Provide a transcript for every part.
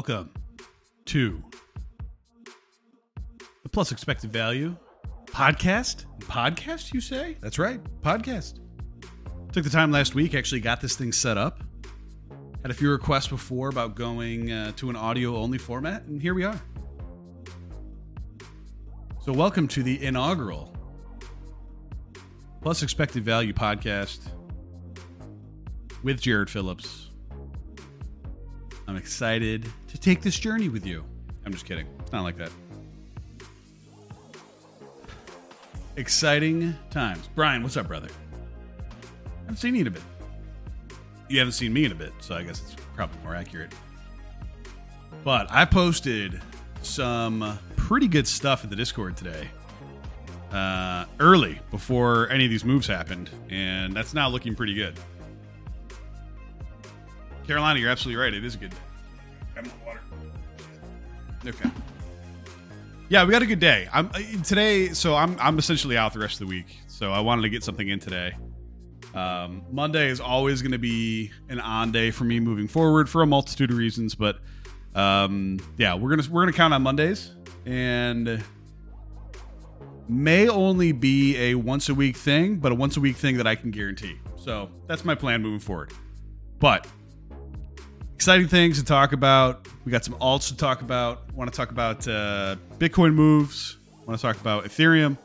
Welcome to the Plus Expected Value podcast. Podcast, you say? That's right, podcast. Took the time last week, actually got this thing set up. Had a few requests before about going uh, to an audio only format, and here we are. So, welcome to the inaugural Plus Expected Value podcast with Jared Phillips. I'm excited to take this journey with you. I'm just kidding. It's not like that. Exciting times. Brian, what's up, brother? I haven't seen you in a bit. You haven't seen me in a bit, so I guess it's probably more accurate. But I posted some pretty good stuff in the Discord today uh, early before any of these moves happened, and that's now looking pretty good. Carolina, you're absolutely right. It is a good more water. Okay. Yeah, we got a good day. I'm uh, today, so I'm I'm essentially out the rest of the week. So I wanted to get something in today. Um, Monday is always going to be an on day for me moving forward for a multitude of reasons, but um, yeah, we're gonna we're gonna count on Mondays and may only be a once a week thing, but a once a week thing that I can guarantee. So that's my plan moving forward. But exciting things to talk about. We got some alts to talk about. Want to talk about uh, Bitcoin moves. Want to talk about Ethereum.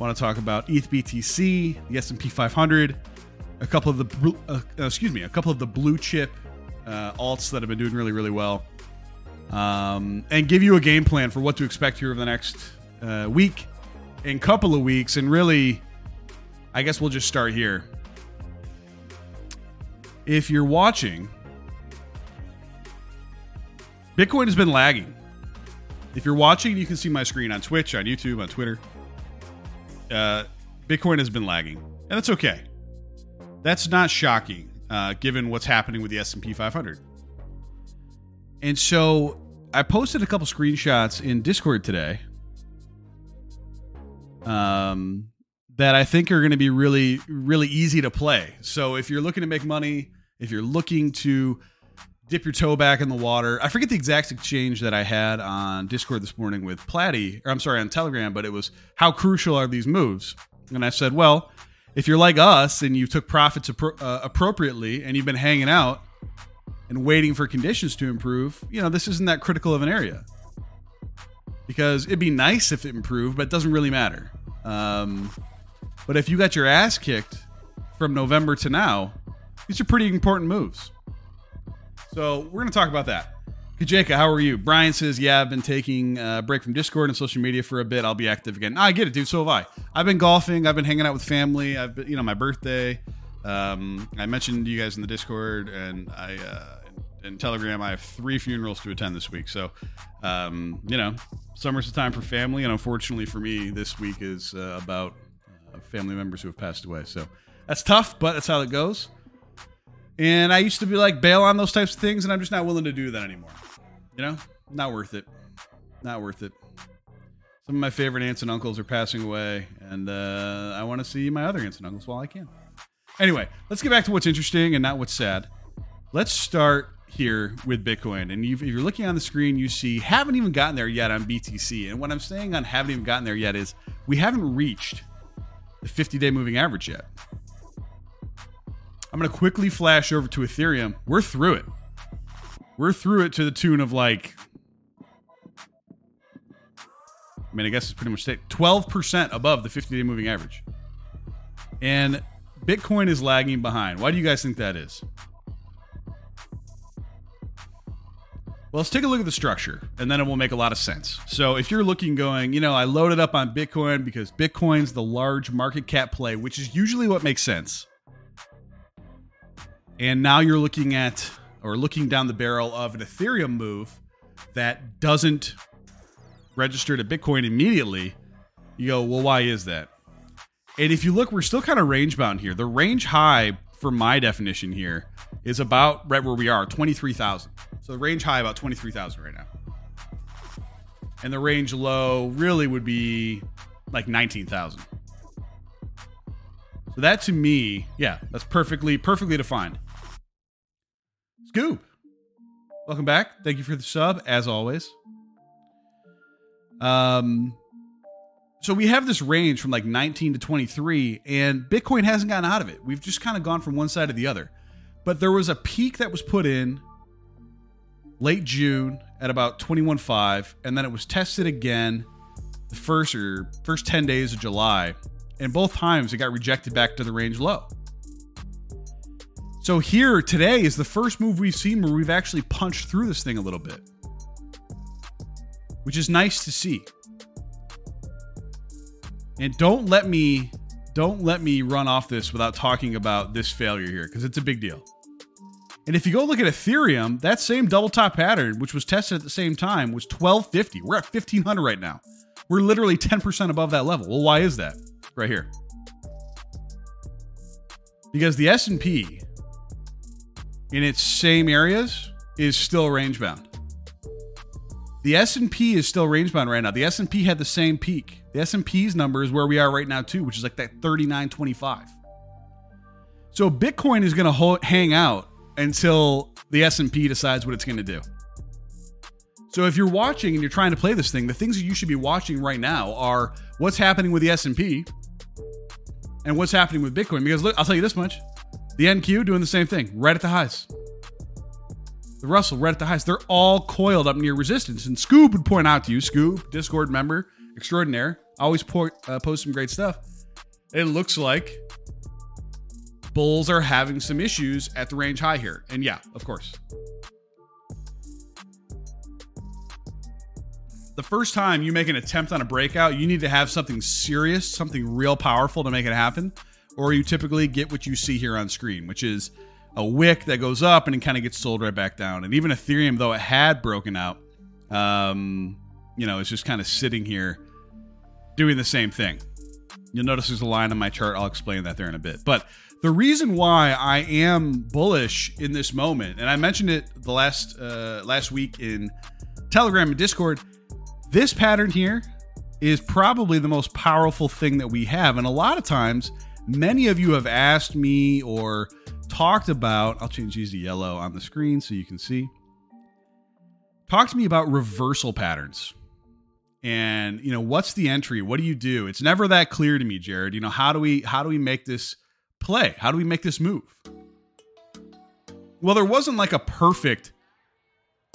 Want to talk about ETH BTC, the S&P 500, a couple of the uh, excuse me, a couple of the blue chip uh, alts that have been doing really really well, um, and give you a game plan for what to expect here over the next uh, week and couple of weeks. And really, I guess we'll just start here. If you're watching Bitcoin has been lagging. If you're watching, you can see my screen on Twitch, on YouTube, on Twitter. Uh, Bitcoin has been lagging, and that's okay. That's not shocking, uh, given what's happening with the S&P 500. And so, I posted a couple screenshots in Discord today, um, that I think are going to be really, really easy to play. So, if you're looking to make money, if you're looking to dip your toe back in the water. I forget the exact exchange that I had on Discord this morning with Platty, or I'm sorry, on Telegram, but it was how crucial are these moves? And I said, well, if you're like us and you took profits appro- uh, appropriately and you've been hanging out and waiting for conditions to improve, you know, this isn't that critical of an area. Because it'd be nice if it improved, but it doesn't really matter. Um, but if you got your ass kicked from November to now, these are pretty important moves. So we're going to talk about that. Kajeka, how are you? Brian says, yeah, I've been taking a break from Discord and social media for a bit. I'll be active again. I get it, dude. So have I. I've been golfing. I've been hanging out with family. I've been, you know, my birthday. Um, I mentioned you guys in the Discord and I, uh, in Telegram, I have three funerals to attend this week. So, um, you know, summer's the time for family. And unfortunately for me, this week is uh, about uh, family members who have passed away. So that's tough, but that's how it goes. And I used to be like bail on those types of things, and I'm just not willing to do that anymore. You know, not worth it. Not worth it. Some of my favorite aunts and uncles are passing away, and uh, I want to see my other aunts and uncles while I can. Anyway, let's get back to what's interesting and not what's sad. Let's start here with Bitcoin. And if you're looking on the screen, you see haven't even gotten there yet on BTC. And what I'm saying on haven't even gotten there yet is we haven't reached the 50 day moving average yet. I'm going to quickly flash over to Ethereum. We're through it. We're through it to the tune of like, I mean, I guess it's pretty much state 12% above the 50 day moving average. And Bitcoin is lagging behind. Why do you guys think that is? Well, let's take a look at the structure and then it will make a lot of sense. So, if you're looking going, you know, I loaded up on Bitcoin because Bitcoin's the large market cap play, which is usually what makes sense. And now you're looking at or looking down the barrel of an Ethereum move that doesn't register to Bitcoin immediately. You go, well, why is that? And if you look, we're still kind of range bound here. The range high, for my definition here, is about right where we are 23,000. So the range high about 23,000 right now. And the range low really would be like 19,000. So that to me, yeah, that's perfectly perfectly defined. Scoop. Welcome back. Thank you for the sub, as always. Um, so we have this range from like 19 to 23, and Bitcoin hasn't gotten out of it. We've just kind of gone from one side to the other. But there was a peak that was put in late June at about 21.5, and then it was tested again the first or first 10 days of July, and both times it got rejected back to the range low. So here today is the first move we've seen where we've actually punched through this thing a little bit, which is nice to see. And don't let me don't let me run off this without talking about this failure here because it's a big deal. And if you go look at Ethereum, that same double top pattern, which was tested at the same time, was 1250. We're at 1500 right now. We're literally 10% above that level. Well, why is that? Right here. Because the S&P in its same areas is still range bound. The S&P is still range bound right now. The S&P had the same peak. The S&P's number is where we are right now too, which is like that 3925. So Bitcoin is going to ho- hang out until the S&P decides what it's going to do. So if you're watching and you're trying to play this thing, the things that you should be watching right now are what's happening with the S&P and what's happening with Bitcoin because look, I'll tell you this much. The NQ doing the same thing, right at the highs. The Russell right at the highs. They're all coiled up near resistance. And Scoob would point out to you, Scoob, Discord member extraordinaire, always uh, post some great stuff. It looks like Bulls are having some issues at the range high here. And yeah, of course. The first time you make an attempt on a breakout, you need to have something serious, something real powerful to make it happen. Or you typically get what you see here on screen, which is a wick that goes up and it kind of gets sold right back down. And even Ethereum, though it had broken out, um, you know, it's just kind of sitting here doing the same thing. You'll notice there's a line on my chart. I'll explain that there in a bit. But the reason why I am bullish in this moment, and I mentioned it the last uh, last week in Telegram and Discord, this pattern here is probably the most powerful thing that we have, and a lot of times, many of you have asked me or talked about. I'll change these to yellow on the screen so you can see. Talk to me about reversal patterns and you know what's the entry what do you do it's never that clear to me jared you know how do we how do we make this play? How do we make this move? Well, there wasn't like a perfect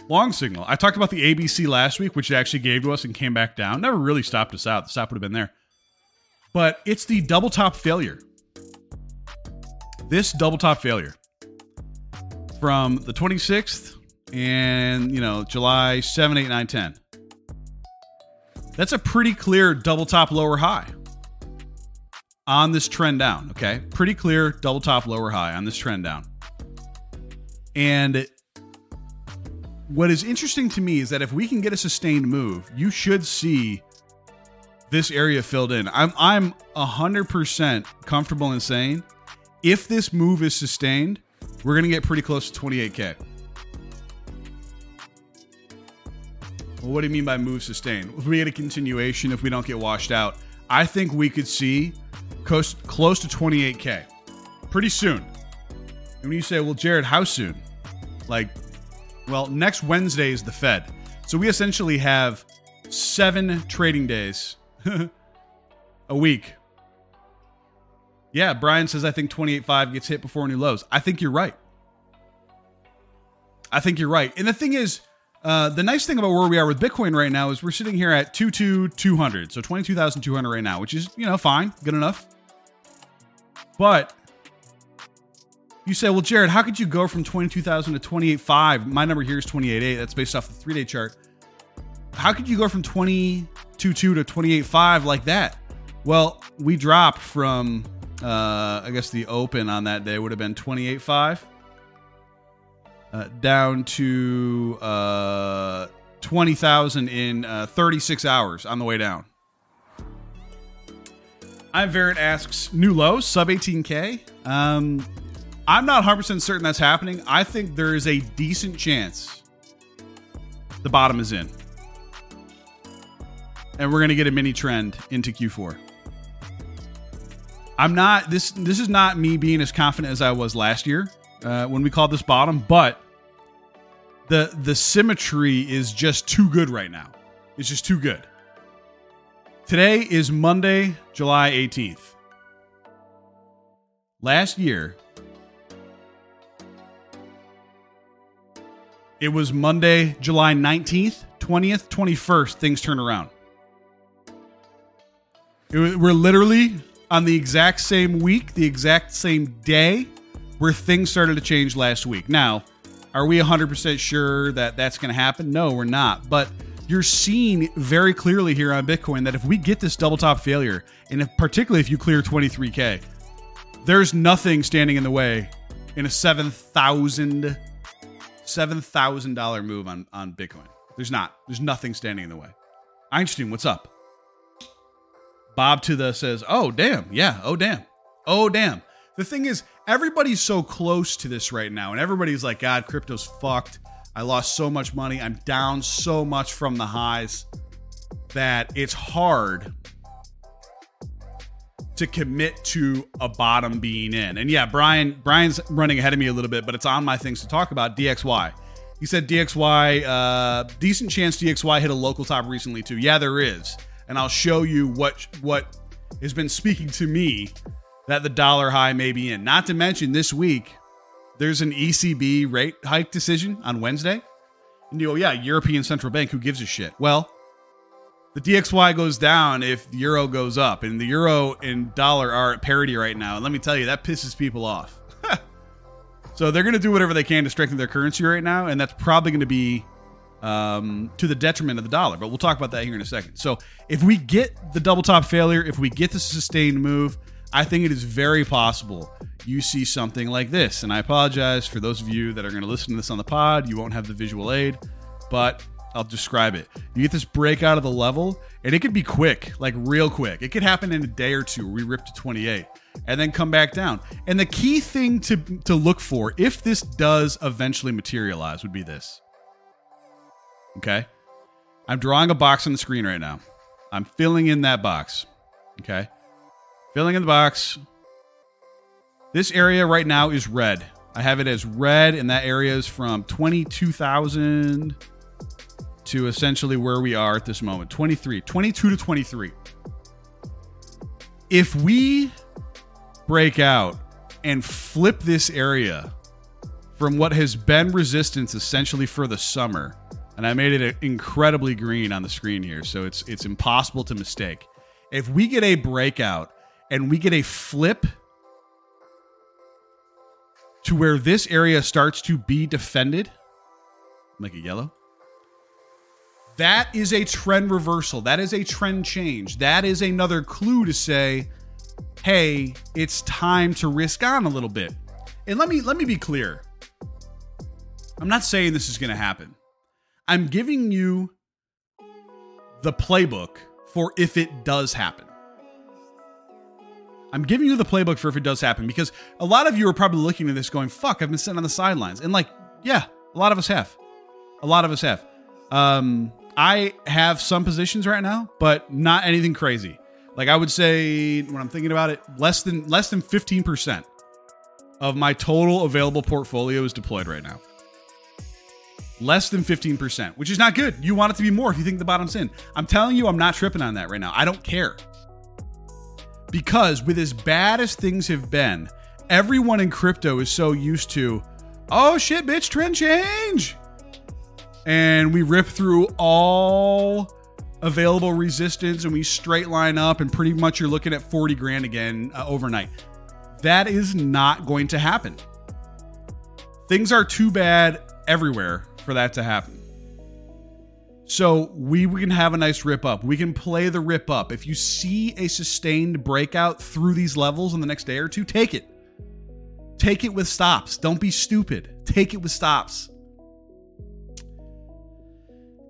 long signal. I talked about the ABC last week, which it actually gave to us and came back down. Never really stopped us out. The stop would have been there. But it's the double top failure. This double top failure from the 26th and, you know, July 7, 8, 9, 10. That's a pretty clear double top lower high on this trend down. Okay. Pretty clear double top, lower high on this trend down. And what is interesting to me is that if we can get a sustained move, you should see this area filled in. I'm I'm 100% comfortable in saying if this move is sustained, we're going to get pretty close to 28k. Well, what do you mean by move sustained? If we get a continuation, if we don't get washed out, I think we could see close, close to 28K pretty soon. And when you say, well, Jared, how soon? Like, well, next Wednesday is the Fed. So we essentially have seven trading days a week. Yeah, Brian says, I think 28.5 gets hit before new lows. I think you're right. I think you're right. And the thing is, uh, the nice thing about where we are with Bitcoin right now is we're sitting here at 22,200. So 22,200 right now, which is, you know, fine, good enough. But you say, well, Jared, how could you go from 22,000 to 28.5? My number here is 28.8. That's based off the three day chart. How could you go from 22.2 to 28.5 like that? Well, we dropped from, uh, I guess the open on that day would have been 28.5 uh, down to uh, 20,000 in uh, 36 hours on the way down. I'm Verret asks new low sub 18k. Um, I'm not 100% certain that's happening. I think there is a decent chance the bottom is in. And we're going to get a mini trend into Q4. I'm not this this is not me being as confident as I was last year uh, when we called this bottom, but the the symmetry is just too good right now. It's just too good. Today is Monday, July 18th. Last year, it was Monday, July 19th, 20th, 21st, things turn around. Was, we're literally on the exact same week, the exact same day where things started to change last week. Now, are we 100% sure that that's going to happen? No, we're not. But you're seeing very clearly here on Bitcoin that if we get this double top failure, and if, particularly if you clear 23K, there's nothing standing in the way in a 7,000 $7,000 move on, on Bitcoin. There's not. There's nothing standing in the way. Einstein, what's up? Bob to the says, "Oh damn, yeah, oh damn, oh damn." The thing is, everybody's so close to this right now, and everybody's like, "God, crypto's fucked. I lost so much money. I'm down so much from the highs that it's hard to commit to a bottom being in." And yeah, Brian, Brian's running ahead of me a little bit, but it's on my things to talk about. DXY. He said DXY, uh, decent chance DXY hit a local top recently too. Yeah, there is and I'll show you what what has been speaking to me that the dollar high may be in. Not to mention this week, there's an ECB rate hike decision on Wednesday. And you go, yeah, European Central Bank, who gives a shit? Well, the DXY goes down if the euro goes up, and the euro and dollar are at parity right now. And let me tell you, that pisses people off. so they're going to do whatever they can to strengthen their currency right now, and that's probably going to be um, to the detriment of the dollar. But we'll talk about that here in a second. So if we get the double top failure, if we get the sustained move, I think it is very possible you see something like this. And I apologize for those of you that are going to listen to this on the pod. You won't have the visual aid, but I'll describe it. You get this break out of the level, and it could be quick, like real quick. It could happen in a day or two. We rip to 28 and then come back down. And the key thing to, to look for, if this does eventually materialize, would be this Okay. I'm drawing a box on the screen right now. I'm filling in that box. Okay. Filling in the box. This area right now is red. I have it as red, and that area is from 22,000 to essentially where we are at this moment 23, 22 to 23. If we break out and flip this area from what has been resistance essentially for the summer and I made it incredibly green on the screen here, so it's it's impossible to mistake. If we get a breakout and we get a flip to where this area starts to be defended, make it yellow. That is a trend reversal. That is a trend change. That is another clue to say, "Hey, it's time to risk on a little bit." And let me let me be clear. I'm not saying this is going to happen. I'm giving you the playbook for if it does happen. I'm giving you the playbook for if it does happen because a lot of you are probably looking at this going, fuck, I've been sitting on the sidelines. And like, yeah, a lot of us have. A lot of us have. Um, I have some positions right now, but not anything crazy. Like I would say when I'm thinking about it, less than less than 15% of my total available portfolio is deployed right now less than 15%, which is not good. You want it to be more if you think the bottom's in. I'm telling you, I'm not tripping on that right now. I don't care. Because with as bad as things have been, everyone in crypto is so used to, oh shit, bitch, trend change. And we rip through all available resistance and we straight line up, and pretty much you're looking at 40 grand again uh, overnight. That is not going to happen. Things are too bad everywhere for that to happen. So we, we can have a nice rip up. We can play the rip up. If you see a sustained breakout through these levels in the next day or two, take it. Take it with stops. Don't be stupid. Take it with stops.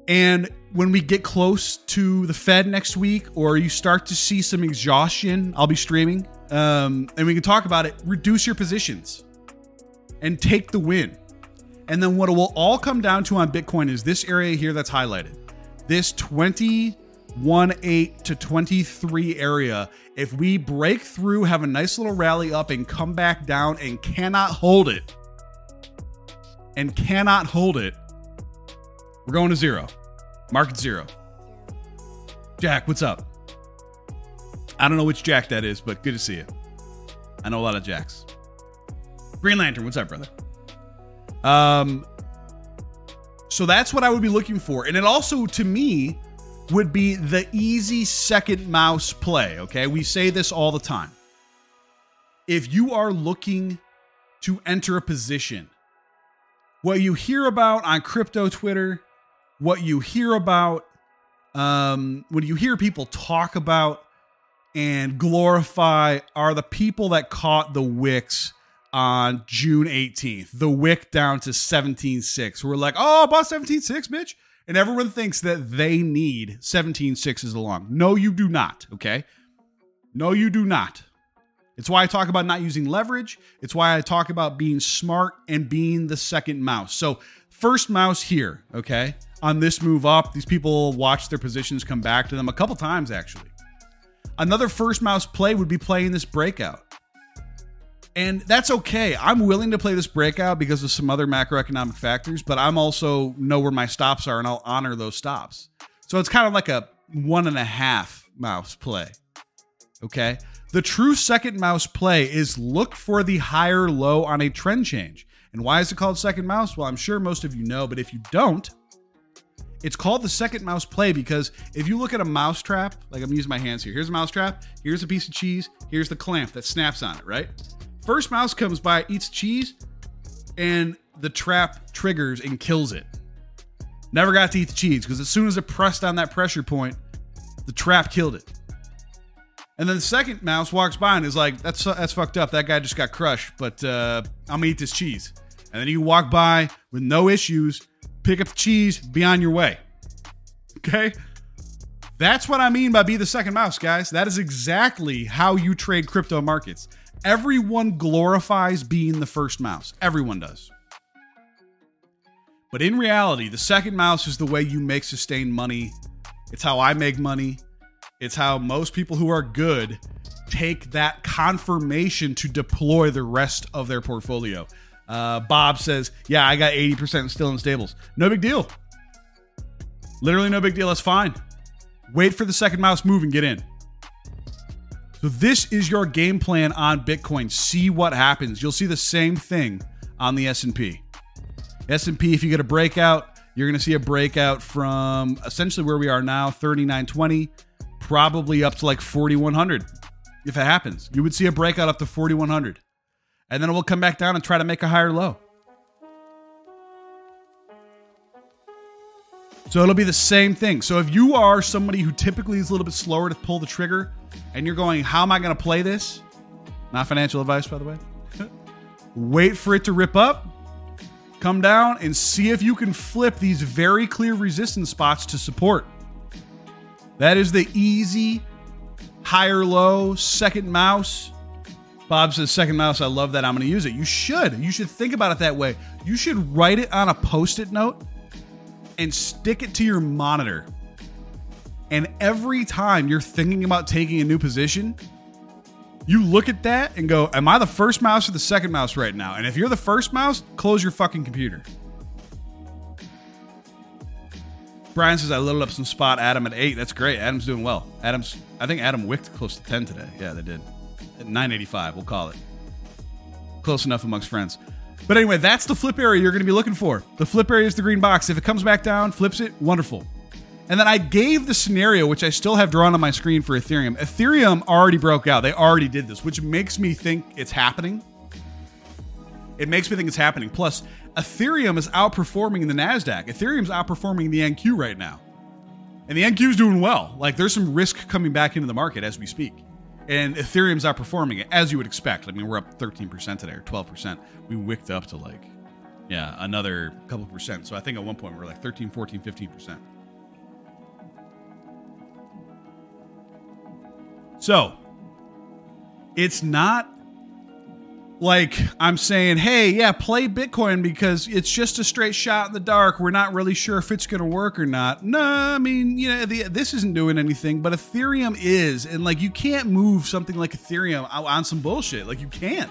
And when we get close to the Fed next week, or you start to see some exhaustion, I'll be streaming, um, and we can talk about it. Reduce your positions and take the win. And then what it will all come down to on Bitcoin is this area here that's highlighted. This 20 1 8 to 23 area. If we break through, have a nice little rally up, and come back down and cannot hold it, and cannot hold it, we're going to zero. Market zero. Jack, what's up? I don't know which Jack that is, but good to see you. I know a lot of Jacks. Green Lantern, what's up, brother? Um, so that's what I would be looking for. And it also, to me, would be the easy second mouse play. Okay. We say this all the time. If you are looking to enter a position, what you hear about on crypto Twitter, what you hear about, um, when you hear people talk about and glorify are the people that caught the wicks on June 18th. The wick down to 17.6. We're like, oh, about 17.6, bitch. And everyone thinks that they need 17.6s along. No, you do not. Okay. No, you do not. It's why I talk about not using leverage. It's why I talk about being smart and being the second mouse. So, first mouse here, okay? On this move up, these people watch their positions come back to them a couple times actually. Another first mouse play would be playing this breakout. And that's okay. I'm willing to play this breakout because of some other macroeconomic factors, but I'm also know where my stops are and I'll honor those stops. So it's kind of like a one and a half mouse play. Okay. The true second mouse play is look for the higher low on a trend change. And why is it called second mouse? Well, I'm sure most of you know, but if you don't, it's called the second mouse play because if you look at a mouse trap, like I'm using my hands here, here's a mouse trap, here's a piece of cheese, here's the clamp that snaps on it, right? First mouse comes by, eats cheese, and the trap triggers and kills it. Never got to eat the cheese because as soon as it pressed on that pressure point, the trap killed it. And then the second mouse walks by and is like, "That's that's fucked up. That guy just got crushed, but uh, I'm gonna eat this cheese." And then you walk by with no issues, pick up the cheese, be on your way. Okay, that's what I mean by be the second mouse, guys. That is exactly how you trade crypto markets. Everyone glorifies being the first mouse. Everyone does. But in reality, the second mouse is the way you make sustained money. It's how I make money. It's how most people who are good take that confirmation to deploy the rest of their portfolio. Uh, Bob says, Yeah, I got 80% still in stables. No big deal. Literally, no big deal. That's fine. Wait for the second mouse move and get in. So this is your game plan on Bitcoin. See what happens. You'll see the same thing on the S&P. S&P if you get a breakout, you're going to see a breakout from essentially where we are now, 3920, probably up to like 4100 if it happens. You would see a breakout up to 4100. And then it will come back down and try to make a higher low. So it'll be the same thing. So if you are somebody who typically is a little bit slower to pull the trigger and you're going, how am I going to play this? Not financial advice, by the way. Wait for it to rip up, come down, and see if you can flip these very clear resistance spots to support. That is the easy higher low second mouse. Bob says second mouse. I love that. I'm going to use it. You should. You should think about it that way. You should write it on a post-it note and stick it to your monitor. And every time you're thinking about taking a new position, you look at that and go, Am I the first mouse or the second mouse right now? And if you're the first mouse, close your fucking computer. Brian says I loaded up some spot ATOM at eight. That's great. ATOM's doing well. ATOM's I think ATOM wicked close to 10 today. Yeah, they did. At 985, we'll call it. Close enough amongst friends. But anyway, that's the flip area you're going to be looking for. The flip area is the green box. If it comes back down, flips it, wonderful. And then I gave the scenario, which I still have drawn on my screen for Ethereum. Ethereum already broke out. They already did this, which makes me think it's happening. It makes me think it's happening. Plus, Ethereum is outperforming the NASDAQ. Ethereum's outperforming the NQ right now. And the NQ is doing well. Like, there's some risk coming back into the market as we speak and Ethereum's outperforming it as you would expect. I mean, we're up 13% today or 12%. We wicked up to like, yeah, another couple percent. So I think at one point we are like 13, 14, 15%. So it's not like I'm saying, hey, yeah, play Bitcoin because it's just a straight shot in the dark. We're not really sure if it's going to work or not. No, I mean, you know, the, this isn't doing anything, but Ethereum is, and like you can't move something like Ethereum on some bullshit. Like you can't.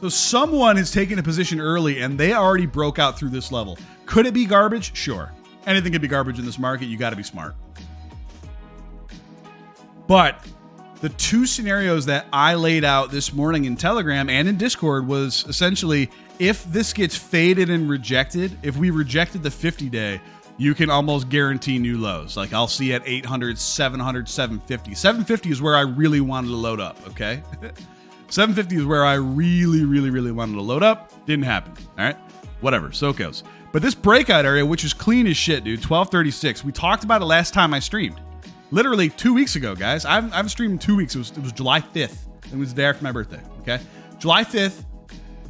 So someone has taken a position early, and they already broke out through this level. Could it be garbage? Sure. Anything could be garbage in this market. You got to be smart. But the two scenarios that I laid out this morning in Telegram and in Discord was essentially if this gets faded and rejected, if we rejected the 50 day, you can almost guarantee new lows. Like I'll see at 800, 700, 750. 750 is where I really wanted to load up, okay? 750 is where I really, really, really wanted to load up. Didn't happen. All right. Whatever. So it goes. But this breakout area, which is clean as shit, dude, 1236. We talked about it last time I streamed literally two weeks ago, guys. I've, I've streamed two weeks. It was, it was July 5th. It was the day after my birthday. Okay. July 5th,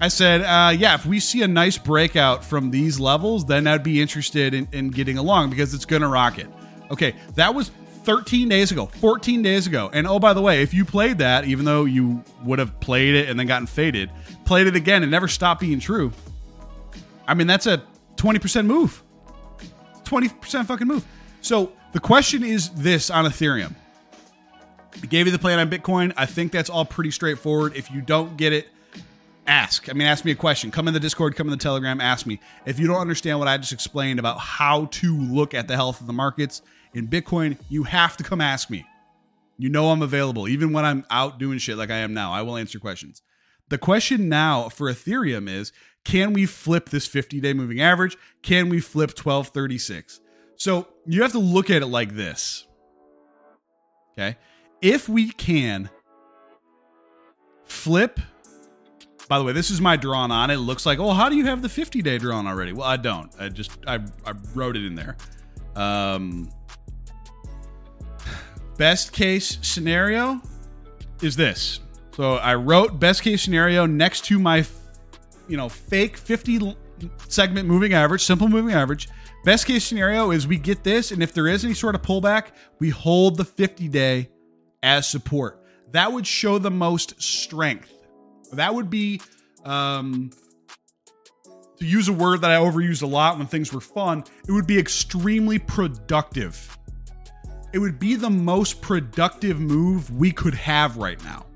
I said, uh, yeah, if we see a nice breakout from these levels, then I'd be interested in, in getting along because it's going to rocket. Okay. That was 13 days ago, 14 days ago. And oh, by the way, if you played that, even though you would have played it and then gotten faded, played it again and never stopped being true, I mean, that's a 20% move. 20% fucking move. So the question is this on Ethereum. I gave you the plan on Bitcoin. I think that's all pretty straightforward. If you don't get it, ask. I mean, ask me a question. Come in the Discord, come in the Telegram, ask me. If you don't understand what I just explained about how to look at the health of the markets in Bitcoin, you have to come ask me. You know I'm available. Even when I'm out doing shit like I am now, I will answer questions. The question now for Ethereum is can we flip this 50 day moving average? Can we flip 1236? So you have to look at it like this. Okay. If we can flip, by the way, this is my drawn on. It looks like, oh, how do you have the 50 day drawn already? Well, I don't. I just, I, I wrote it in there. Um, best case scenario is this. So I wrote best case scenario next to my, you know, fake 50 segment moving average, simple moving average. Best case scenario is we get this, and if there is any sort of pullback, we hold the 50 day as support. That would show the most strength. That would be, um, to use a word that I overused a lot when things were fun, it would be extremely productive. It would be the most productive move we could have right now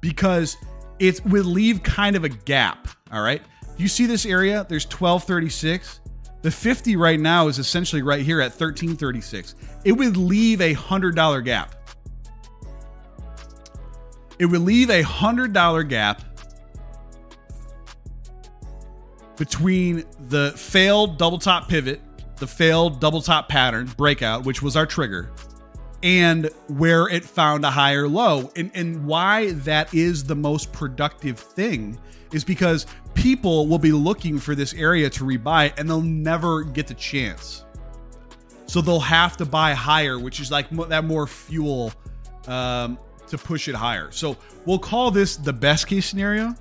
because it would leave kind of a gap. All right. You see this area? There's 1236. The 50 right now is essentially right here at 1336. It would leave a $100 gap. It would leave a $100 gap between the failed double top pivot, the failed double top pattern breakout, which was our trigger, and where it found a higher low. And, and why that is the most productive thing is because people will be looking for this area to rebuy and they'll never get the chance. So they'll have to buy higher, which is like that more fuel um, to push it higher. So we'll call this the best case scenario.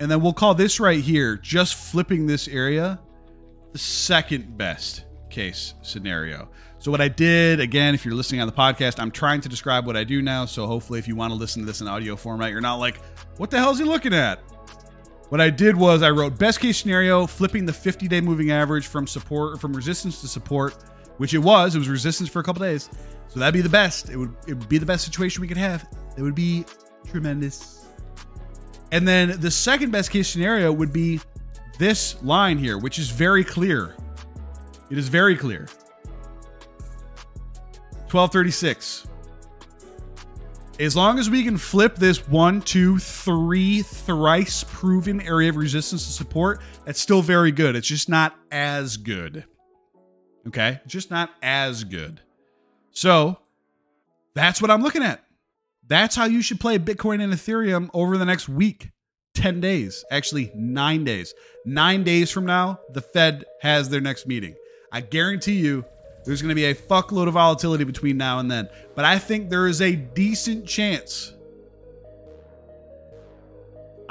And then we'll call this right here, just flipping this area, the second best case scenario. So, what I did, again, if you're listening on the podcast, I'm trying to describe what I do now. So, hopefully, if you want to listen to this in audio format, you're not like, what the hell is he looking at? What I did was I wrote best case scenario, flipping the 50 day moving average from support, from resistance to support, which it was. It was resistance for a couple days. So, that'd be the best. It would, it would be the best situation we could have. It would be tremendous. And then the second best case scenario would be this line here, which is very clear. It is very clear. 1236. As long as we can flip this one, two, three thrice proven area of resistance to support, that's still very good. It's just not as good. Okay? Just not as good. So that's what I'm looking at. That's how you should play Bitcoin and Ethereum over the next week, 10 days, actually, nine days. Nine days from now, the Fed has their next meeting. I guarantee you there's going to be a fuckload of volatility between now and then. But I think there is a decent chance.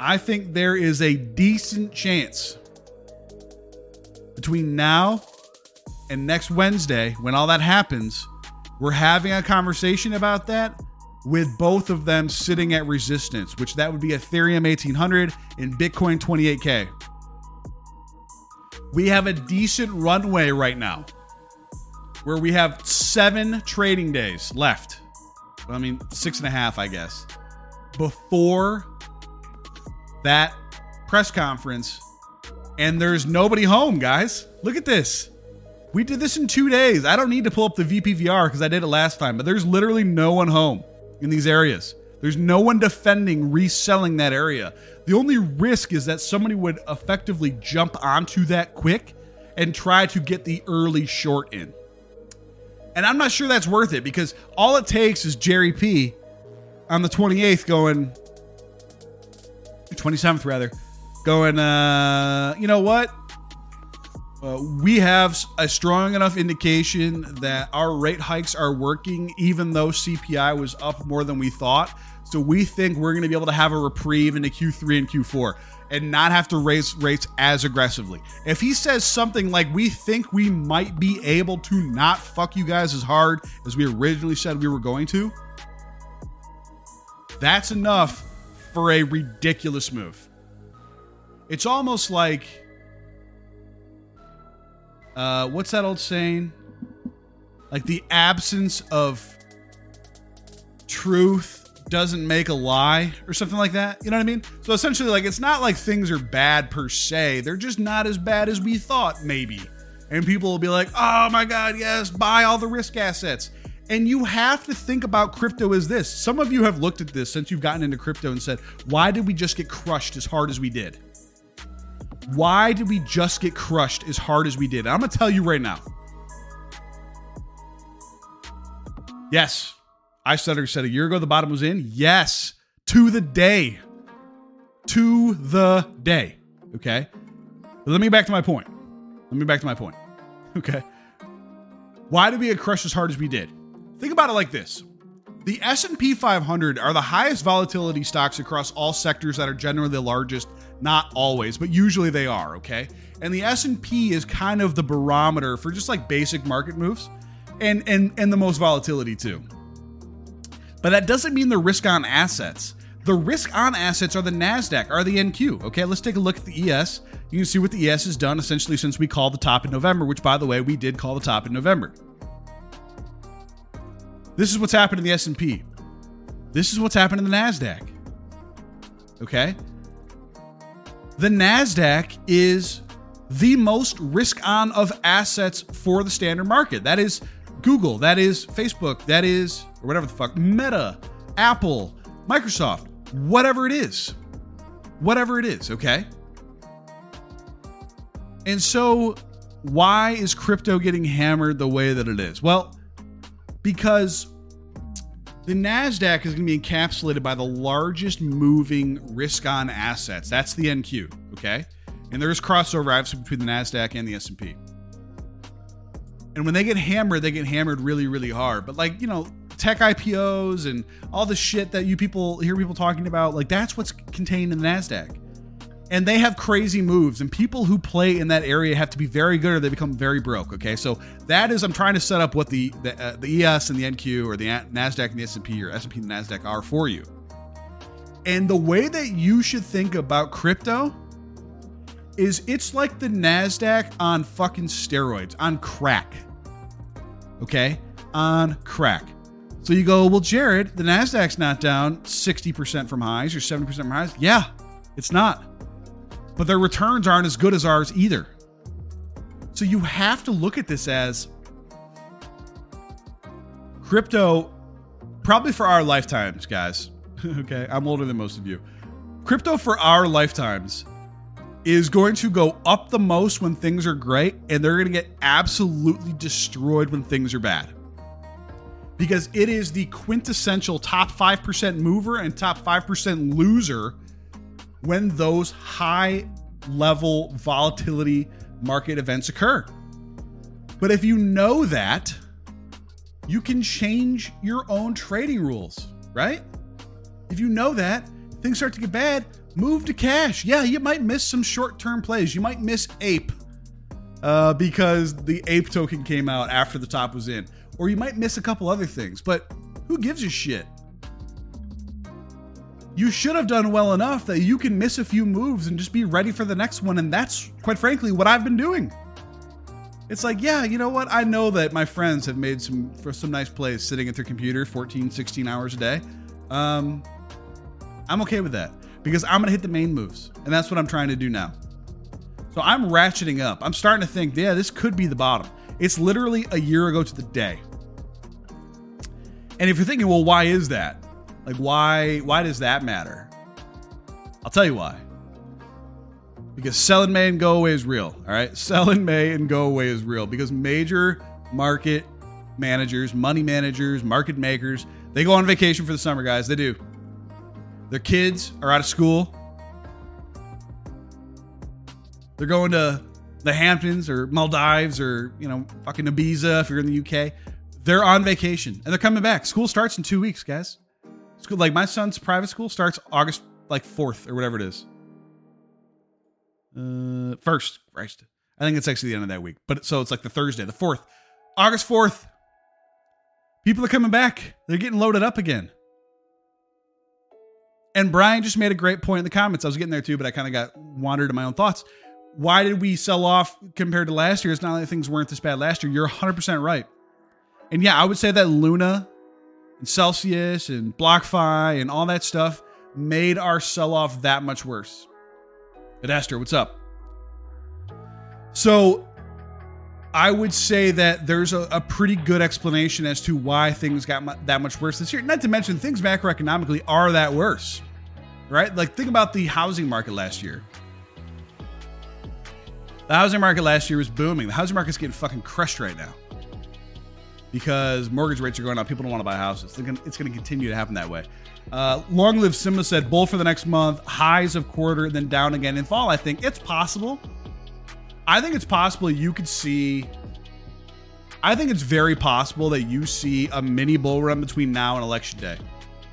I think there is a decent chance between now and next Wednesday, when all that happens, We're having a conversation about that with both of them sitting at resistance, which that would be Ethereum 1800 and Bitcoin 28k. We have a decent runway right now where we have seven trading days left. I mean, six and a half, I guess, before that press conference. And there's nobody home, guys. Look at this. We did this in two days. I don't need to pull up the VPVR because I did it last time, but there's literally no one home in these areas. There's no one defending reselling that area. The only risk is that somebody would effectively jump onto that quick and try to get the early short in. And I'm not sure that's worth it because all it takes is Jerry P on the 28th going 27th rather going uh you know what uh, we have a strong enough indication that our rate hikes are working, even though CPI was up more than we thought. So we think we're going to be able to have a reprieve into Q3 and Q4 and not have to raise rates as aggressively. If he says something like, we think we might be able to not fuck you guys as hard as we originally said we were going to, that's enough for a ridiculous move. It's almost like uh, what's that old saying? Like the absence of truth doesn't make a lie or something like that. You know what I mean? So essentially, like, it's not like things are bad per se. They're just not as bad as we thought, maybe. And people will be like, oh my God, yes, buy all the risk assets. And you have to think about crypto as this. Some of you have looked at this since you've gotten into crypto and said, why did we just get crushed as hard as we did? Why did we just get crushed as hard as we did? I'm going to tell you right now. Yes, I said, said a year ago the bottom was in. Yes, to the day. To the day. Okay. But let me back to my point. Let me back to my point. Okay. Why did we get crushed as hard as we did? Think about it like this. The S&P 500 are the highest volatility stocks across all sectors that are generally the largest not always, but usually they are, okay? And the S&P is kind of the barometer for just like basic market moves and and and the most volatility too. But that doesn't mean the risk on assets. The risk on assets are the Nasdaq, are the NQ. Okay, let's take a look at the ES. You can see what the ES has done essentially since we called the top in November, which by the way, we did call the top in November. This is what's happened in the S&P. This is what's happened in the Nasdaq. Okay? the NASDAQ is the most risk on of assets for the standard market. That is Google, that is Facebook, that is, or whatever the fuck, Meta, Apple, Microsoft, whatever it is. Whatever it is, okay? And so, why is crypto getting hammered the way that it is? Well, because the NASDAQ is going to be encapsulated by the largest moving risk on assets. That's the NQ, okay? And there's crossover obviously between the NASDAQ and the S&P. And when they get hammered, they get hammered really, really hard. But like, you know, tech IPOs and all the shit that you people hear people talking about, like that's what's contained in the NASDAQ. And they have crazy moves and people who play in that area have to be very good or they become very broke okay? So that is i'm trying to set up what the the, uh, the es and the nq or the nasdaq and the s&p or s&p and nasdaq are for you. And the way that you should think about crypto is it's like the nasdaq on fucking steroids on crack okay? On crack so you go well jared the nasdaq's not down 60% from highs or 70% from highs yeah it's not but their returns aren't as good as ours either. So you have to look at this as crypto, probably for our lifetimes, guys. okay, I'm older than most of you. Crypto for our lifetimes is going to go up the most when things are great, and they're going to get absolutely destroyed when things are bad. Because it is the quintessential top 5% mover and top 5% loser when those high level volatility market events occur. But if you know that, you can change your own trading rules, right? If you know that, things start to get bad, move to cash. Yeah, you might miss some short term plays. You might miss Ape uh, because the Ape token came out after the top was in. Or you might miss a couple other things, but who gives a shit? You should have done well enough that you can miss a few moves and just be ready for the next one. And that's, quite frankly, what I've been doing. It's like, yeah, you know what? I know that my friends have made some for some nice plays sitting at their computer 14, 16 hours a day. Um, I'm okay with that because I'm going to hit the main moves. And that's what I'm trying to do now. So I'm ratcheting up. I'm starting to think, yeah, this could be the bottom. It's literally a year ago to the day. And if you're thinking, well, why is that? Like, why why does that matter? I'll tell you why. Because sell in May and go away is real. All right, sell in May and go away is real. Because major market managers, money managers, market makers, they go on vacation for the summer, guys. They do. Their kids are out of school. They're going to the Hamptons or Maldives or, you know, fucking Ibiza if you're in the UK. They're on vacation and they're coming back. School starts in two weeks, guys. School, like my son's private school starts August like 4th or whatever it is. Uh, first, Christ. I think it's actually the end of that week. But so it's like the Thursday, the 4th. August 4th. People are coming back. They're getting loaded up again. And Brian just made a great point in the comments. I was getting there too, but I kind of got wandered in my own thoughts. Why did we sell off compared to last year? It's not like things weren't this bad last year. You're 100% right. And yeah, I would say that Luna and Celsius and BlockFi and all that stuff made our sell off that much worse. But Esther, what's up? So I would say that there's a, a, pretty good explanation as to why things got mu- that much worse this year. Not to mention things macroeconomically are that worse, right? Like think about the housing market last year. The housing market last year was booming. The housing market's getting fucking crushed right now because mortgage rates are going up. People don't want to buy houses. It's going to continue to happen that way. Uh, Long Live Simba said bull for the next month, highs of quarter, then down again in fall. I think it's possible. I think it's possible you could see. I think it's very possible that you see a mini bull run between now and election day.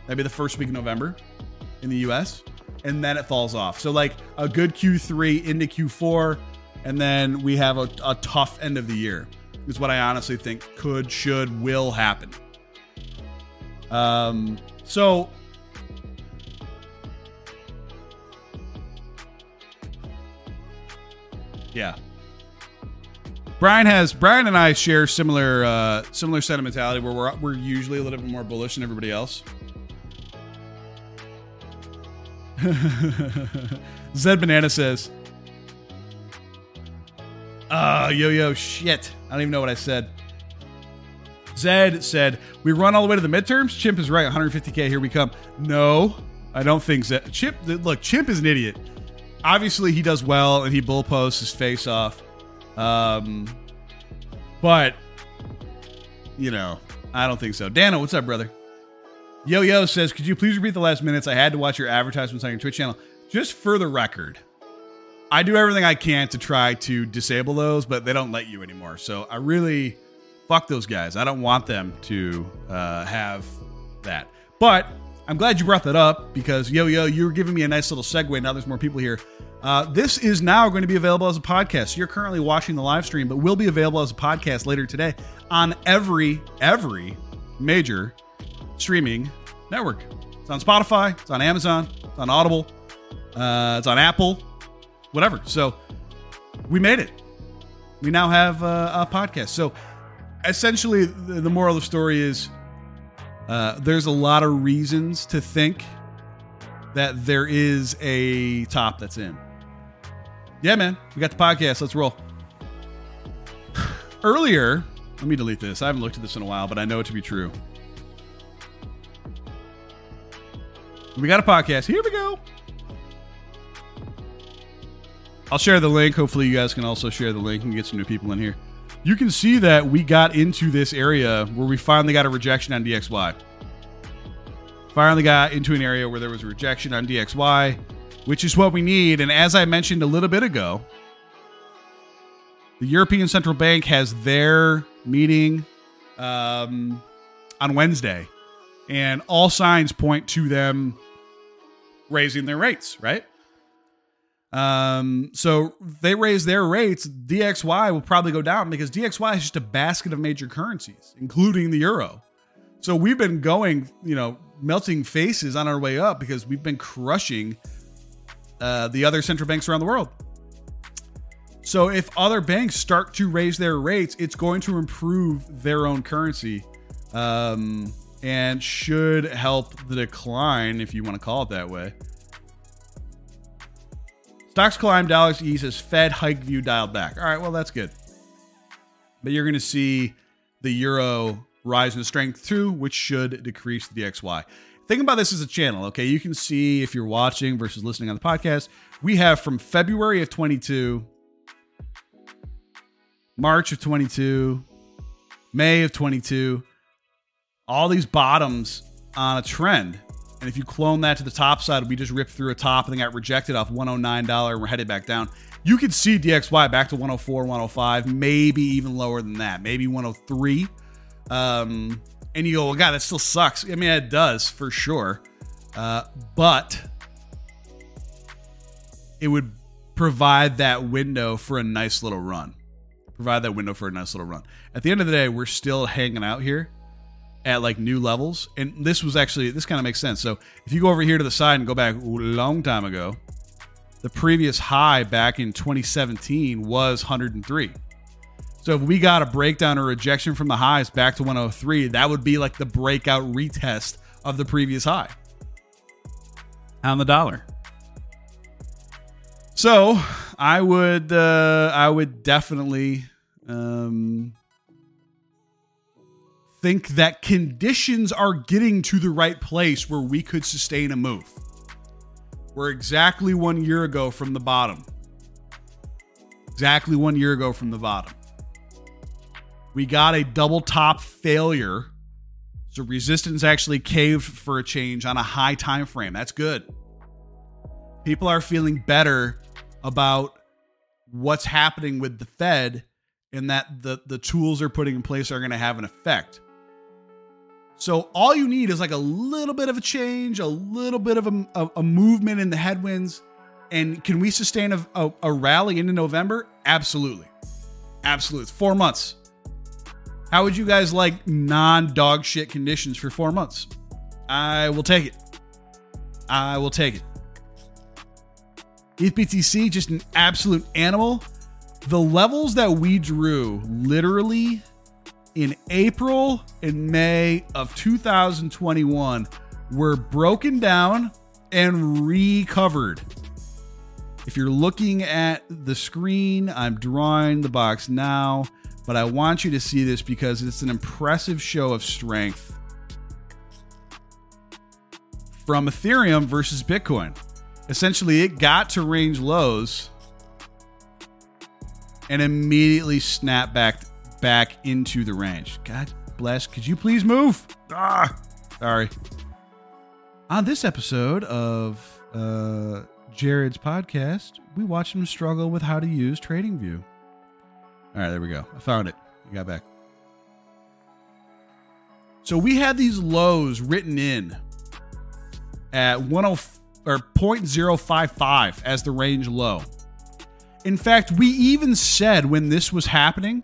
That'd be the first week of November in the US. And then it falls off. So, like a good Q3 into Q4. And then we have a, a tough end of the year is what I honestly think could, should, will happen. Um, so yeah. Brian has Brian and I share similar uh, similar sentimentality where we're we're usually a little bit more bullish than everybody else. Zed Banana says, "Ah, uh, yo yo, shit." I don't even know what I said. Zed said, We run all the way to the midterms? Chimp is right. 150K, here we come. No, I don't think Zed. Chimp, look, Chimp is an idiot. Obviously, he does well and he bull posts his face off. Um, but, you know, I don't think so. Dano, what's up, brother? Yo Yo says, Could you please repeat the last minutes? I had to watch your advertisements on your Twitch channel. Just for the record, I do everything I can to try to disable those, but they don't let you anymore. So I really fuck those guys. I don't want them to uh, have that. But I'm glad you brought that up because yo yo, you're giving me a nice little segue. Now there's more people here. Uh, this is now going to be available as a podcast. You're currently watching the live stream, but will be available as a podcast later today on every every major streaming network. It's on Spotify. It's on Amazon. It's on Audible. Uh, it's on Apple whatever. So we made it. We now have a, a podcast. So essentially, the, the, moral of the story is uh, there's a lot of reasons to think that there is a top that's in. Yeah, man, we got the podcast. Let's roll. Earlier, let me delete this. I haven't looked at this in a while, but I know it to be true. We got a podcast. Here we go. I'll share the link. Hopefully, you guys can also share the link and get some new people in here. You can see that we got into this area where we finally got a rejection on DXY. Finally got into an area where there was a rejection on DXY, which is what we need. And as I mentioned a little bit ago, the European Central Bank has their meeting um, on Wednesday, and all signs point to them raising their rates, right? Um, so they raise their rates, DXY will probably go down because DXY is just a basket of major currencies, including the euro. So we've been going, you know, melting faces on our way up because we've been crushing uh, the other central banks around the world. So if other banks start to raise their rates, it's going to improve their own currency um, and should help the decline, if you want to call it that way. Stocks climb, dollars ease as Fed hike view dialed back. All right, well, that's good. But you're going to see the euro rise in strength too, which should decrease the DXY. Think about this as a channel, okay? You can see if you're watching versus listening on the podcast. We have from February of 22, March of 22, May of 22, all these bottoms on a trend. And if you clone that to the top side, we just ripped through a top and then got rejected off $109 and we're headed back down. You could see DXY back to 104, 105, maybe even lower than that, maybe 103. Um, and you go, well, God, that still sucks. I mean, it does for sure. Uh, but it would provide that window for a nice little run. Provide that window for a nice little run. At the end of the day, we're still hanging out here at like new levels. And this was actually, this kind of makes sense. So if you go over here to the side and go back a long time ago, the previous high back in 2017 was 103. So if we got a breakdown or rejection from the highs back to 103, that would be like the breakout retest of the previous high on the dollar. So I would uh, I would definitely um, think that conditions are getting to the right place where we could sustain a move. We're exactly one year ago from the bottom. Exactly one year ago from the bottom. We got a double top failure. So resistance actually caved for a change on a high time frame. That's good. People are feeling better about what's happening with the Fed and that the, the tools they're putting in place are going to have an effect. So all you need is like a little bit of a change, a little bit of a, a, a movement in the headwinds. And can we sustain a, a, a rally into November? Absolutely. Absolutely. It's four months. How would you guys like non dog shit conditions for four months? I will take it. I will take it. ETHBTC, just an absolute animal. The levels that we drew literally in April and May of 2021 were broken down and recovered. If you're looking at the screen, I'm drawing the box now, but I want you to see this because it's an impressive show of strength from Ethereum versus Bitcoin. Essentially, it got to range lows and immediately snapped back back into the range. God bless. Could you please move? Ah, sorry. On this episode of uh, Jared's podcast, we watched him struggle with how to use TradingView. All right, there we go. I found it. You got back. So we had these lows written in at 10 or 0.055 as the range low. In fact, we even said when this was happening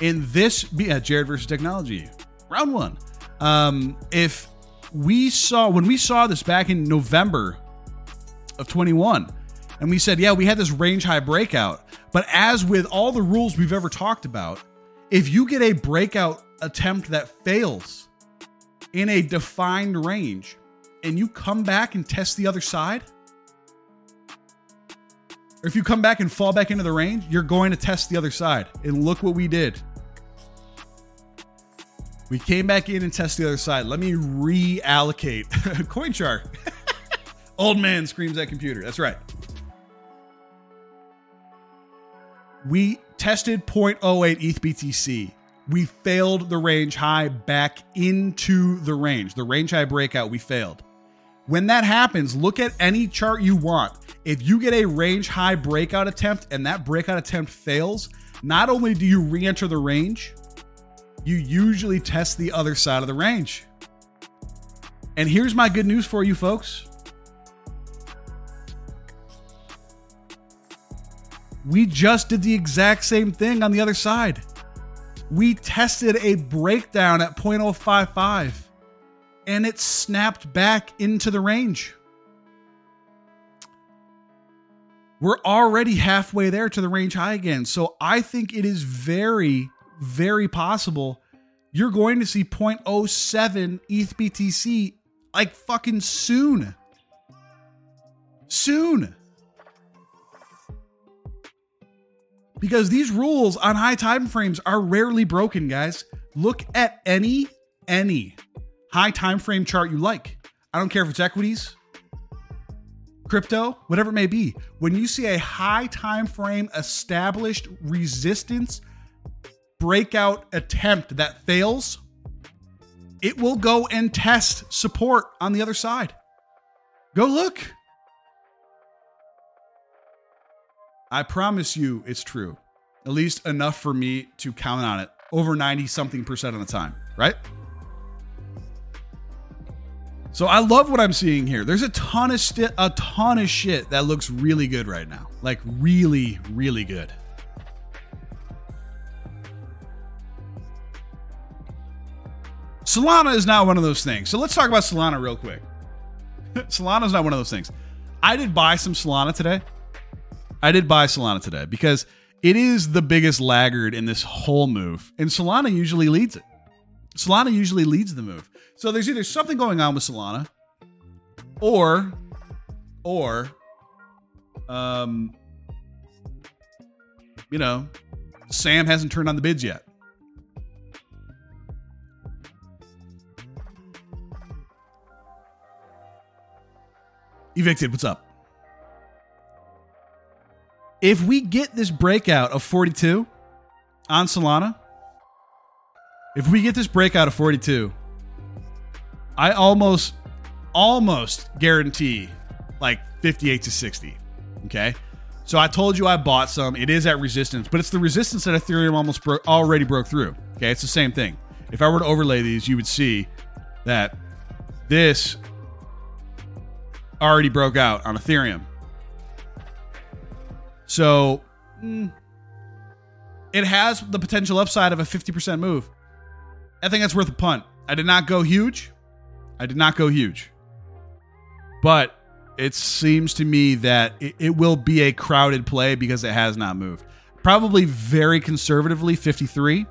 in this yeah, Jared versus technology round one. Um, if we saw when we saw this back in November of 21, and we said, yeah, we had this range high breakout. But as with all the rules we've ever talked about, if you get a breakout attempt that fails in a defined range and you come back and test the other side, or if you come back and fall back into the range, you're going to test the other side. And look what we did. We came back in and tested the other side. Let me reallocate. Coin chart. Old man screams at computer. That's right. We tested 0.08 ETH BTC. We failed the range high back into the range. The range high breakout, we failed. When that happens, look at any chart you want. If you get a range high breakout attempt and that breakout attempt fails, not only do you re enter the range, you usually test the other side of the range. And here's my good news for you folks We just did the exact same thing on the other side. We tested a breakdown at 0.055 and it snapped back into the range. We're already halfway there to the range high again. So I think it is very, very possible you're going to see 0.07 ETH BTC like fucking soon. Soon. Because these rules on high time frames are rarely broken, guys. Look at any, any high time frame chart you like. I don't care if it's equities, crypto, whatever it may be. When you see a high time frame established resistance breakout attempt that fails, it will go and test support on the other side. Go look. I promise you it's true. At least enough for me to count on it over 90 something percent of the time, right? So I love what I'm seeing here. There's a ton of st- a ton of shit that looks really good right now. Like really, really good. Solana is not one of those things. So let's talk about Solana real quick. Solana is not one of those things. I did buy some Solana today. I did buy Solana today because it is the biggest laggard in this whole move, and Solana usually leads it. Solana usually leads the move. So there's either something going on with Solana, or, or, um, you know, Sam hasn't turned on the bids yet. Evicted, what's up? If we get this breakout of 42 on Solana, if we get this breakout of 42, I almost, almost guarantee like 58 to 60. Okay. So I told you I bought some. It is at resistance, but it's the resistance that Ethereum almost broke, already broke through. Okay. It's the same thing. If I were to overlay these, you would see that this already broke out on Ethereum. So mm, it has the potential upside of a 50% move. I think that's worth a punt. I did not go huge. I did not go huge. But it seems to me that it, it will be a crowded play because it has not moved. Probably very conservatively 53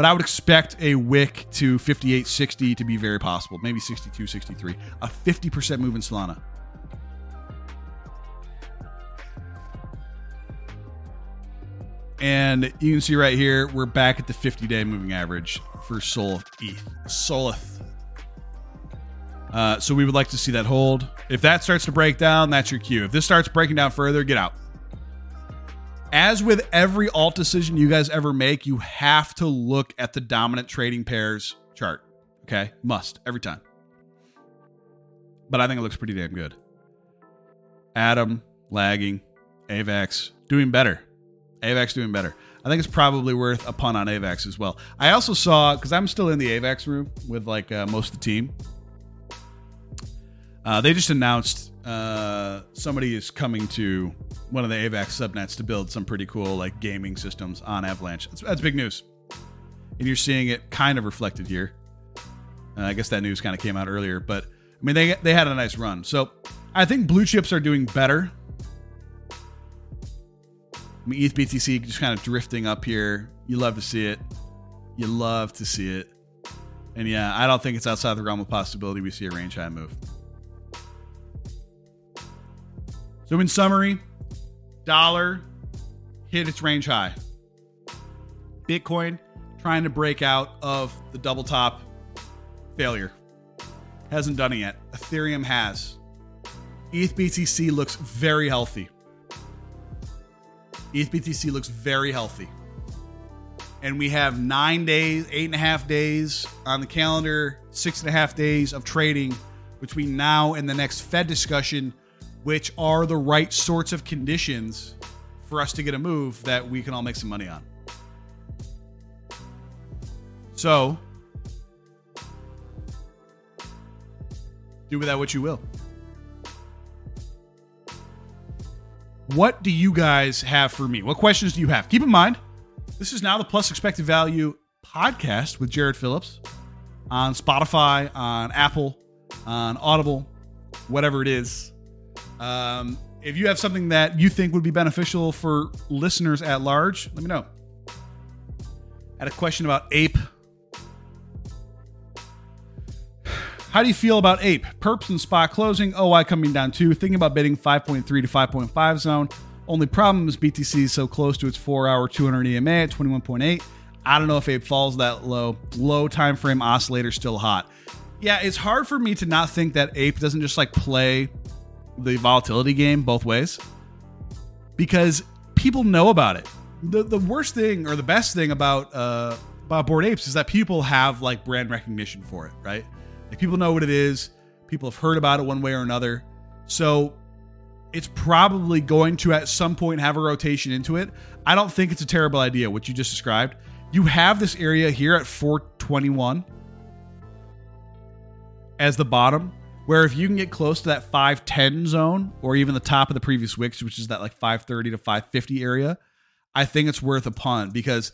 but I would expect a wick to 58 60 to be very possible, maybe 62 63. A 50% move in Solana. And you can see right here, we're back at the 50 day moving average for Sol ETH. Solith. Uh, so we would like to see that hold. If that starts to break down, that's your cue. If this starts breaking down further, get out. As with every alt decision you guys ever make, you have to look at the dominant trading pairs chart. Okay? Must every time. But I think it looks pretty damn good. ATOM lagging, AVAX doing better. AVAX doing better. I think it's probably worth a pun on AVAX as well. I also saw because I'm still in the AVAX room with like uh, most of the team. Uh, they just announced uh, somebody is coming to one of the AVAX subnets to build some pretty cool like gaming systems on Avalanche. That's, that's big news, and you're seeing it kind of reflected here. Uh, I guess that news kind of came out earlier, but I mean they they had a nice run. So I think blue chips are doing better I mean, ETH BTC just kind of drifting up here. You love to see it. You love to see it. And yeah, I don't think it's outside the realm of possibility we see a range high move. So, in summary, dollar hit its range high. Bitcoin trying to break out of the double top failure. Hasn't done it yet. Ethereum has. ETH BTC looks very healthy. ETHBTC looks very healthy. And we have nine days, eight and a half days on the calendar, six and a half days of trading between now and the next Fed discussion, which are the right sorts of conditions for us to get a move that we can all make some money on. So, do with that what you will. What do you guys have for me? What questions do you have? Keep in mind, this is now the Plus Expected Value podcast with Jared Phillips on Spotify, on Apple, on Audible, whatever it is. Um, if you have something that you think would be beneficial for listeners at large, let me know. I had a question about Ape. How do you feel about Ape? Perps and spot closing, OI coming down too. Thinking about bidding 5.3 to 5.5 zone. Only problem is BTC is so close to its four hour 200 EMA at 21.8. I don't know if Ape falls that low. Low time frame oscillator still hot. Yeah, it's hard for me to not think that Ape doesn't just like play the volatility game both ways because people know about it. The the worst thing or the best thing about uh about Bored Apes is that people have like brand recognition for it, right? Like people know what it is. People have heard about it one way or another. So it's probably going to at some point have a rotation into it. I don't think it's a terrible idea what you just described. You have this area here at 421 as the bottom where if you can get close to that 510 zone or even the top of the previous wicks which is that like 530 to 550 area i think it's worth a punt because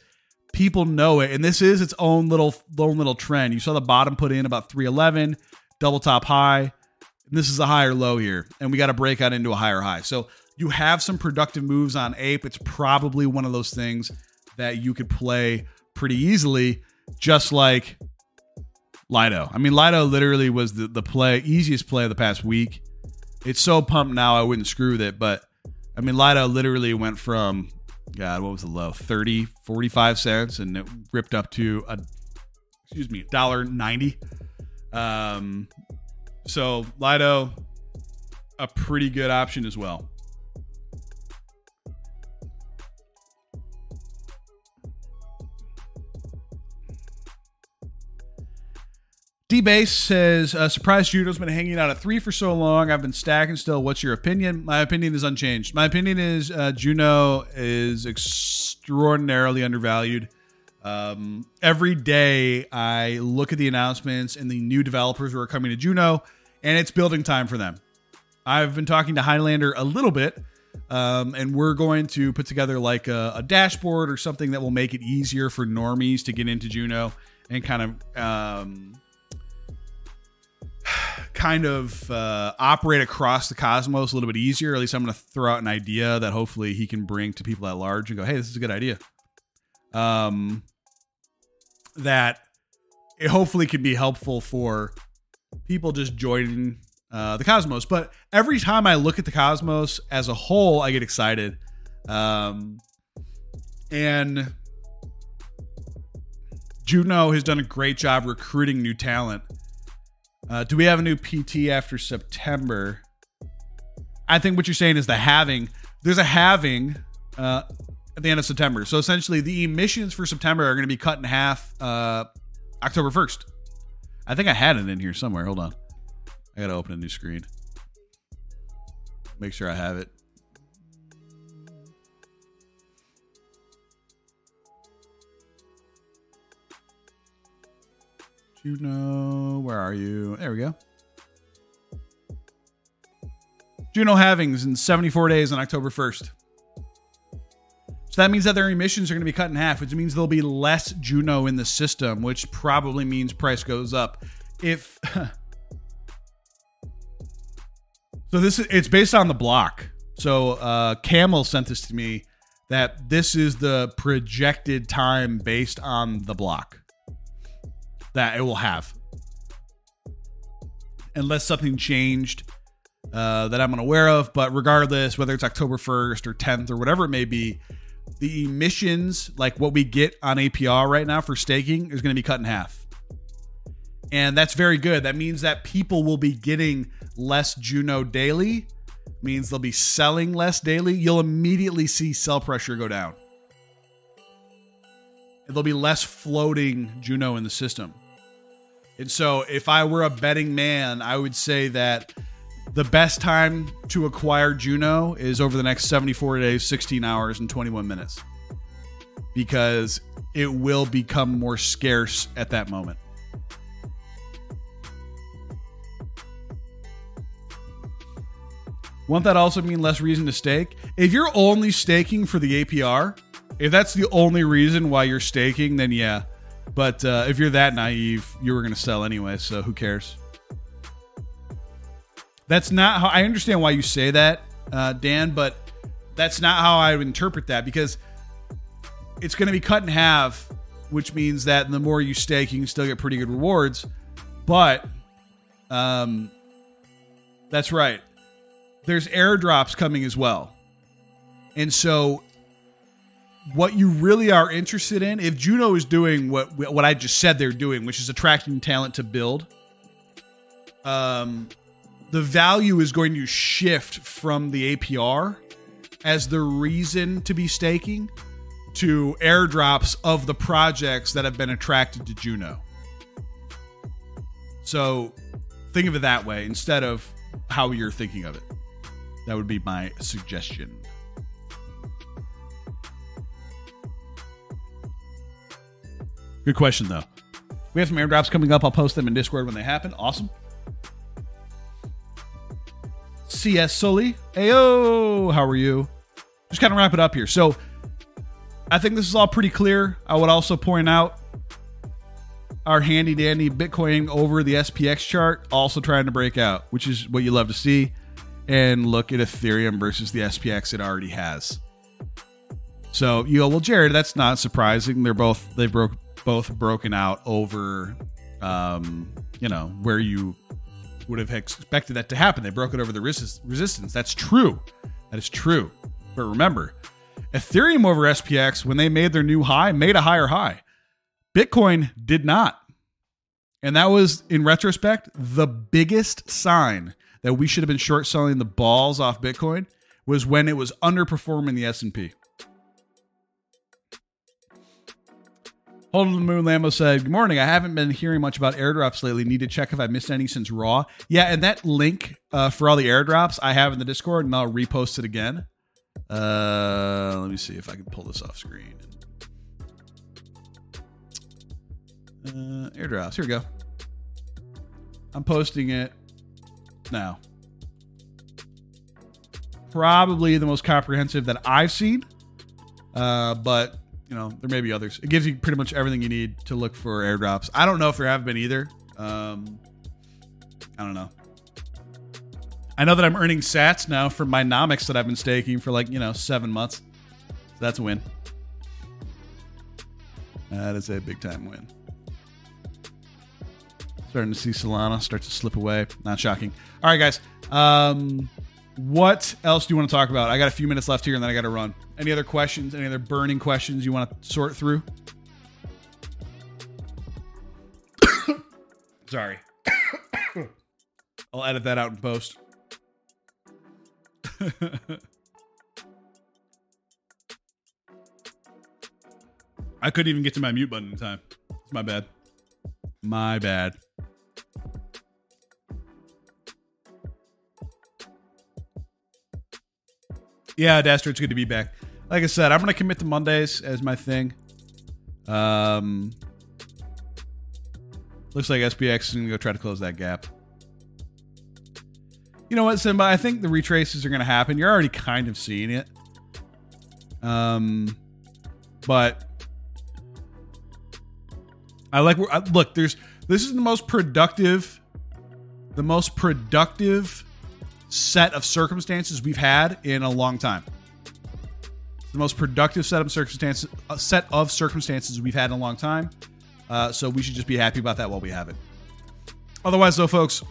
people know it. And this is its own little own little trend. You saw the bottom put in about 311 double top high. And this is a higher low here and we got to break out into a higher high. So you have some productive moves on ape. It's probably one of those things that you could play pretty easily just like Lido. I mean, Lido literally was the, the play, easiest play of the past week. It's so pumped now, I wouldn't screw with it. But I mean, Lido literally went from, God, what was the low? 30, 45 cents, and it ripped up to a, excuse me, $1.90. Um, so Lido, a pretty good option as well. D Base says, uh, surprised Juno's been hanging out at three for so long. I've been stacking still. What's your opinion? My opinion is unchanged. My opinion is uh, Juno is extraordinarily undervalued. Um, every day I look at the announcements and the new developers who are coming to Juno, and it's building time for them. I've been talking to Highlander a little bit, um, and we're going to put together like a, a, dashboard or something that will make it easier for normies to get into Juno and kind of um, kind of uh, operate across the cosmos a little bit easier. At least I'm going to throw out an idea that hopefully he can bring to people at large and go, "Hey, this is a good idea." Um, that it hopefully can be helpful for people just joining uh, the cosmos. But every time I look at the cosmos as a whole, I get excited. Um, and Juno has done a great job recruiting new talent. Uh, do we have a new PT after September? I think what you're saying is the halving. There's a halving uh, at the end of September. So essentially, the emissions for September are going to be cut in half uh, October 1st. I think I had it in here somewhere. Hold on. I got to open a new screen. Make sure I have it. Juno, where are you? There we go. Juno halvings in 74 days on October 1st. So that means that their emissions are going to be cut in half, which means there'll be less Juno in the system, which probably means price goes up. If so, this is it's based on the block. So uh, Camel sent this to me that this is the projected time based on the block that it will have. Unless something changed uh, that I'm unaware of. But regardless, whether it's October 1st or 10th or whatever it may be, the emissions, like what we get on APR right now for staking, is going to be cut in half. And that's very good. That means that people will be getting less Juno daily, means they'll be selling less daily. You'll immediately see sell pressure go down. There'll be less floating Juno in the system. And so, if I were a betting man, I would say that the best time to acquire Juno is over the next 74 days, 16 hours, and 21 minutes because it will become more scarce at that moment. Won't that also mean less reason to stake? If you're only staking for the APR, if that's the only reason why you're staking, then yeah. But uh, if you're that naive, you were going to sell anyway, so who cares? That's not how I understand why you say that, uh, Dan, but that's not how I would interpret that because it's going to be cut in half, which means that the more you stake, you can still get pretty good rewards. But um, that's right. There's airdrops coming as well. And so what you really are interested in, if Juno is doing what what I just said they're doing, which is attracting talent to build, um, the value is going to shift from the APR as the reason to be staking to airdrops of the projects that have been attracted to Juno. So think of it that way instead of how you're thinking of it. That would be my suggestion. Good question, though. We have some airdrops coming up. I'll post them in Discord when they happen. Awesome. CS Sully. Ayo, how are you? Just kind of wrap it up here. So, I think this is all pretty clear. I would also point out our handy dandy Bitcoin over the SPX chart also trying to break out, which is what you love to see. And look at Ethereum versus the SPX it already has. So you go, well, Jared, that's not surprising. They're both they broke both broken out over, um, you know, where you would have expected that to happen. They broke it over the resist- resistance. That's true. That is true. But remember, Ethereum over SPX, when they made their new high, made a higher high. Bitcoin did not. And that was, in retrospect, the biggest sign that we should have been short selling the balls off Bitcoin was when it was underperforming the S&P. Hold the Moon Lambo said, Good morning. I haven't been hearing much about airdrops lately. Need to check if I missed any since Raw. Yeah, and that link uh, for all the airdrops I have in the Discord, and I'll repost it again. Uh, let me see if I can pull this off screen. Uh, airdrops. Here we go. I'm posting it now. Probably the most comprehensive that I've seen. Uh, but you know, there may be others. It gives you pretty much everything you need to look for airdrops. I don't know if there have been either. Um, I don't know. I know that I'm earning sats now from my nomics that I've been staking for like, you know, seven months. So that's a win. That is a big time win. Starting to see Solana start to slip away. Not shocking. All right, guys. Um, what else do you want to talk about? I got a few minutes left here and then I got to run. Any other questions? Any other burning questions you want to sort through? Sorry. I'll edit that out in post. I couldn't even get to my mute button in time. It's my bad. My bad. Yeah, Daster, it's good to be back. Like I said, I'm going to commit to Mondays as my thing. Um, looks like SPX is going to go try to close that gap. You know what, Simba? I think the retraces are going to happen. You're already kind of seeing it. Um, but I like. Look, there's. This is the most productive, the most productive set of circumstances we've had in a long time. The most productive set of circumstances, uh, set of circumstances we've had in a long time. Uh, so we should just be happy about that while we have it. Otherwise, though, folks,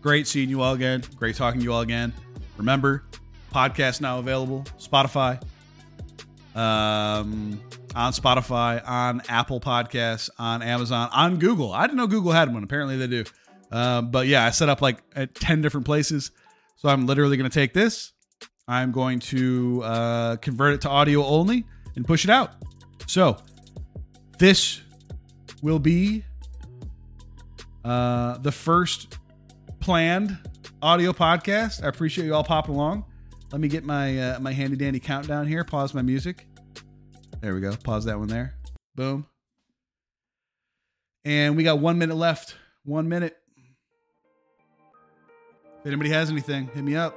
great seeing you all again. Great talking to you all again. Remember, podcast now available. Spotify, um, on Spotify, on Apple Podcasts, on Amazon, on Google. I didn't know Google had one. Apparently, they do. Um, but yeah, I set up like at 10 different places. So I'm literally going to take this. I'm going to uh, convert it to audio only and push it out. So this will be uh, the first planned audio podcast. I appreciate you all popping along. Let me get my uh, my handy dandy countdown here. Pause my music. There we go. Pause that one there. Boom. And we got one minute left. One minute. If anybody has anything, hit me up.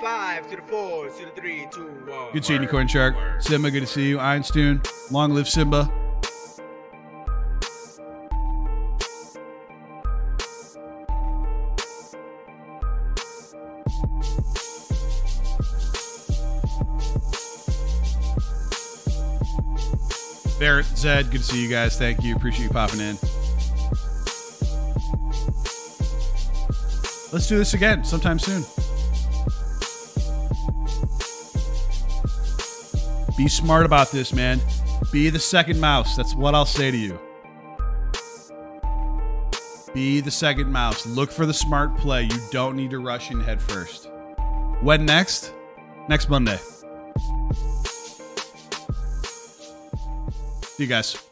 Five to the four to the three, two, one. Good seeing you, Corn Shark. Simba, good to see you. Einstein, long live Simba. Barrett, Zed, good to see you guys. Thank you. Appreciate you popping in. Let's do this again sometime soon. Be smart about this, man. Be the second mouse. That's what I'll say to you. Be the second mouse. Look for the smart play. You don't need to rush in head first. When next? Next Monday. See you guys.